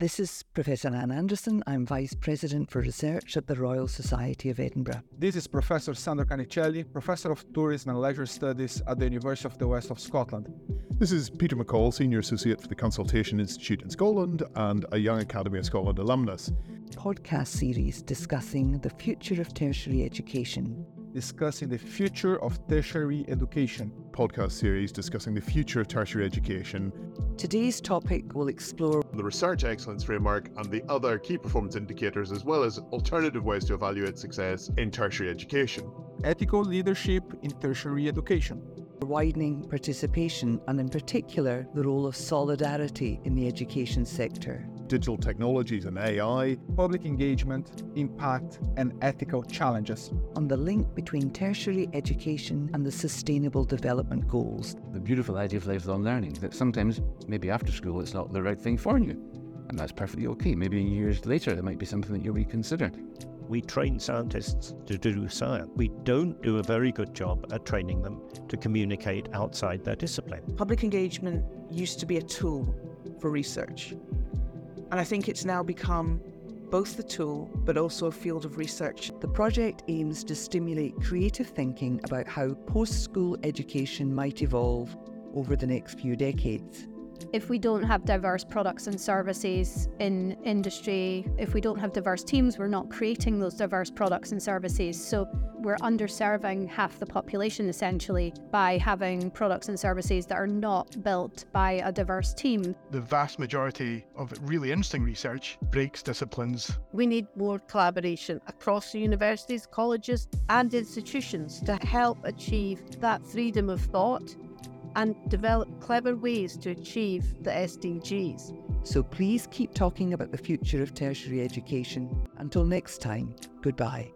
This is Professor Anne Anderson. I'm Vice President for Research at the Royal Society of Edinburgh. This is Professor Sandro Carnicelli, Professor of Tourism and Leisure Studies at the University of the West of Scotland. This is Peter McCall, Senior Associate for the Consultation Institute in Scotland and a Young Academy of Scotland alumnus. Podcast series discussing the future of tertiary education discussing the future of tertiary education. Podcast series discussing the future of tertiary education. Today's topic will explore the Research Excellence Framework and the other key performance indicators, as well as alternative ways to evaluate success in tertiary education. Ethical leadership in tertiary education widening participation and, in particular, the role of solidarity in the education sector digital technologies and AI, public engagement, impact, and ethical challenges. On the link between tertiary education and the Sustainable Development Goals. The beautiful idea of lifelong learning that sometimes, maybe after school, it's not the right thing for you. And that's perfectly okay. Maybe in years later, it might be something that you reconsider. We train scientists to do science. We don't do a very good job at training them to communicate outside their discipline. Public engagement used to be a tool for research. And I think it's now become both the tool but also a field of research. The project aims to stimulate creative thinking about how post school education might evolve over the next few decades if we don't have diverse products and services in industry, if we don't have diverse teams, we're not creating those diverse products and services. So we're underserving half the population essentially by having products and services that are not built by a diverse team. The vast majority of really interesting research breaks disciplines. We need more collaboration across the universities, colleges, and institutions to help achieve that freedom of thought and develop clever ways to achieve the SDGs. So please keep talking about the future of tertiary education. Until next time, goodbye.